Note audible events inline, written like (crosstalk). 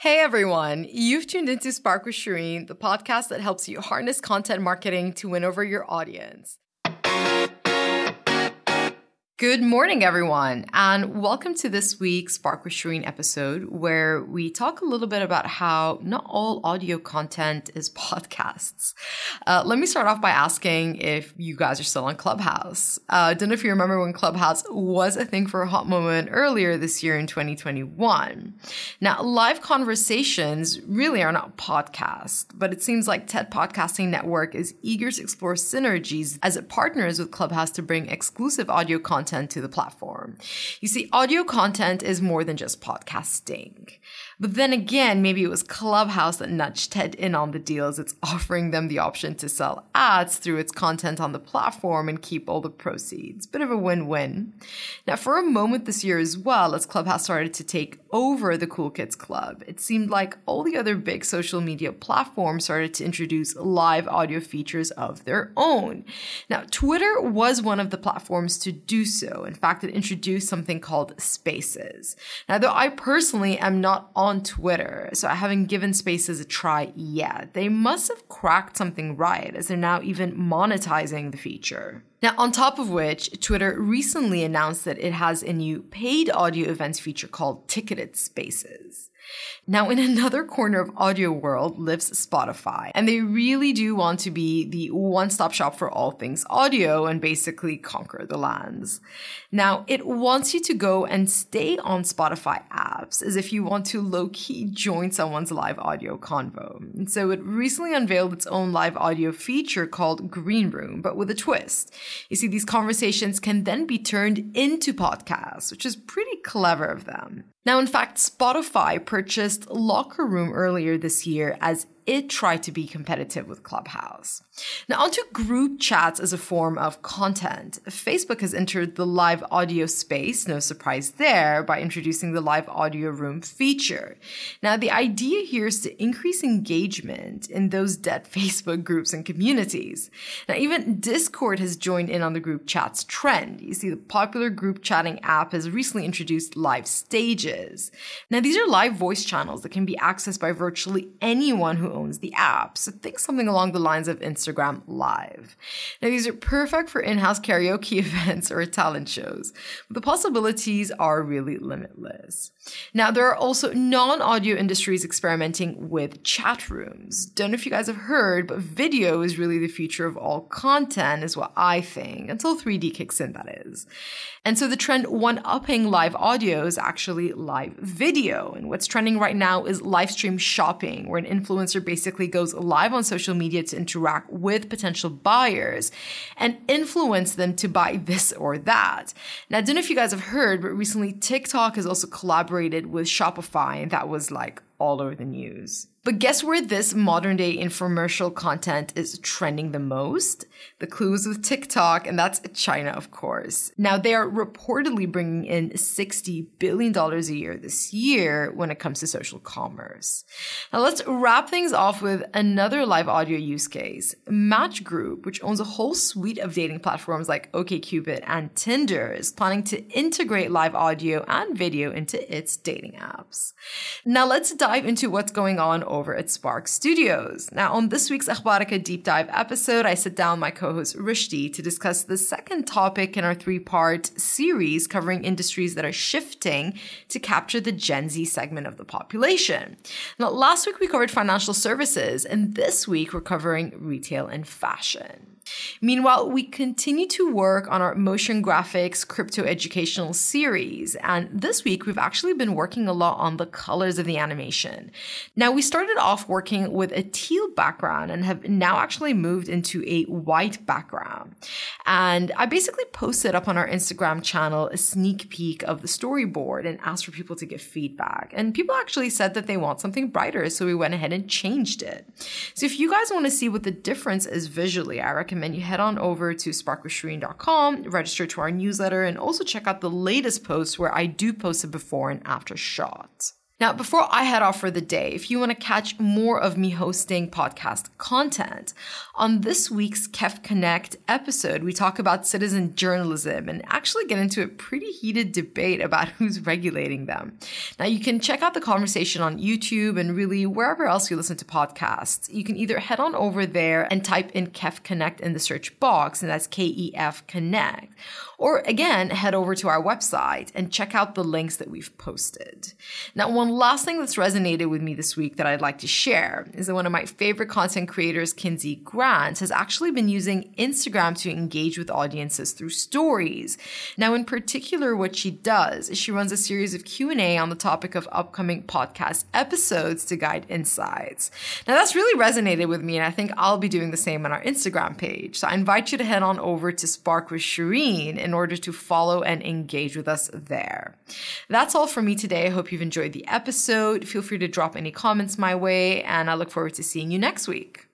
Hey everyone, you've tuned into Spark with Shereen, the podcast that helps you harness content marketing to win over your audience. Good morning, everyone, and welcome to this week's Spark with Shereen episode, where we talk a little bit about how not all audio content is (laughs) podcasts. Uh, let me start off by asking if you guys are still on Clubhouse. I uh, don't know if you remember when Clubhouse was a thing for a hot moment earlier this year in 2021. Now, live conversations really are not podcasts, but it seems like TED Podcasting Network is eager to explore synergies as it partners with Clubhouse to bring exclusive audio content content to the platform. You see, audio content is more than just podcasting. But then again, maybe it was Clubhouse that nudged TED in on the deals. it's offering them the option to sell ads through its content on the platform and keep all the proceeds. Bit of a win-win. Now, for a moment this year as well, as Clubhouse started to take over the Cool Kids Club, it seemed like all the other big social media platforms started to introduce live audio features of their own. Now, Twitter was one of the platforms to do so. In fact, it introduced something called Spaces. Now, though I personally am not on Twitter, so I haven't given Spaces a try yet. They must have cracked something right, as they're now even monetizing the feature. Now, on top of which, Twitter recently announced that it has a new paid audio events feature called Ticketed Spaces. Now, in (laughs) another corner of audio world lives Spotify, and they really do want to be the one-stop shop for all things audio and basically conquer the lands. Now, it wants you to go and stay on Spotify apps as if you want to low-key join someone's live audio convo. And so it recently unveiled its own live audio feature called Green Room, but with a twist. You see, these conversations can then be turned into podcasts, which is pretty clever of them. Now, in fact, Spotify purchased Locker Room earlier this year as it tried to be competitive with Clubhouse. Now, onto group chats as a form of content. Facebook has entered the live audio space, no surprise there, by introducing the live audio room feature. Now, the idea here is to increase engagement in those dead (laughs) Facebook groups and communities. Now, even Discord has joined in on the group chats trend. You see, the popular group chatting app has recently introduced live stages. Now, these are live voice channels that can be accessed by virtually anyone who owns the app. So think something along the lines of Instagram Live. Now, these are perfect for in house karaoke (laughs) events or talent shows. The possibilities are really limitless. Now, there are also non audio industries experimenting with chat rooms. Don't know if you guys have heard, but video is really the future of all content, is what I think, until 3D kicks in, that is. And so the trend one upping live audio is actually live video. And what's trending right now is live stream shopping, where an influencer basically goes live on social media to interact with potential buyers and influence them to buy this or that. Now, I don't know if you guys have heard, but recently TikTok has also collaborated with Shopify, and that was like all over the news. But guess where this modern day infomercial content is trending the most? The clues with TikTok, and that's China, of course. Now, they are reportedly bringing in $60 billion a year this year when it comes to social commerce. Now, let's wrap things off with another live audio use case. Match Group, which owns a whole suite of dating platforms like OkCupid and Tinder, is planning to integrate live audio and video into its dating apps. Now, let's dive into what's going on over at Spark Studios. Now, on this week's Akhbaraka Deep Dive episode, I sit down my co-host Rishti to discuss the second topic in our three-part series covering industries that are shifting to capture the Gen Z segment of the population. Now, last week we covered financial services, and this week we're covering retail and fashion. Meanwhile, we continue to work on our motion graphics crypto educational series, and this week we've actually been working a lot on the colors of the animation. Now, we started off working with a teal background and have now actually moved into a white background. And I basically posted up on our Instagram channel a sneak peek of the storyboard and asked for people to give feedback. And people actually said that they want something brighter, so we went ahead and changed it. So if you guys want to see what the difference is visually, I recommend recommend you head on over to sparkwithshereen.com, register to our newsletter, and also check out the latest post where I do post a before and after shot. Now, before I head off for the day, if you want to catch more of me hosting podcast content, on this week's KEF Connect episode, we talk about citizen journalism and actually get into a pretty heated debate about (laughs) who's regulating them. Now, you can check out the conversation on YouTube and really wherever else you listen to podcasts. You can either head on over there and type in KEF Connect in the search box, and that's K E F Connect. Or again, head over to our website and check out the links that we've posted. Now, one last thing that's resonated with me this week that I'd like to share is that one of my favorite content creators, Kinsey Grant, has actually been using Instagram to engage with audiences through stories. Now, in particular, what she does is she runs a series of Q&A on the topic of upcoming podcast episodes to guide insights. Now, that's really resonated with me, and I think I'll be doing the same on our Instagram page. So I invite you to head on over to Spark with Shereen in order to follow and engage with us there. That's all for me today. I hope you've enjoyed the episode. Feel free to drop any comments my way, and I look forward to seeing you next week.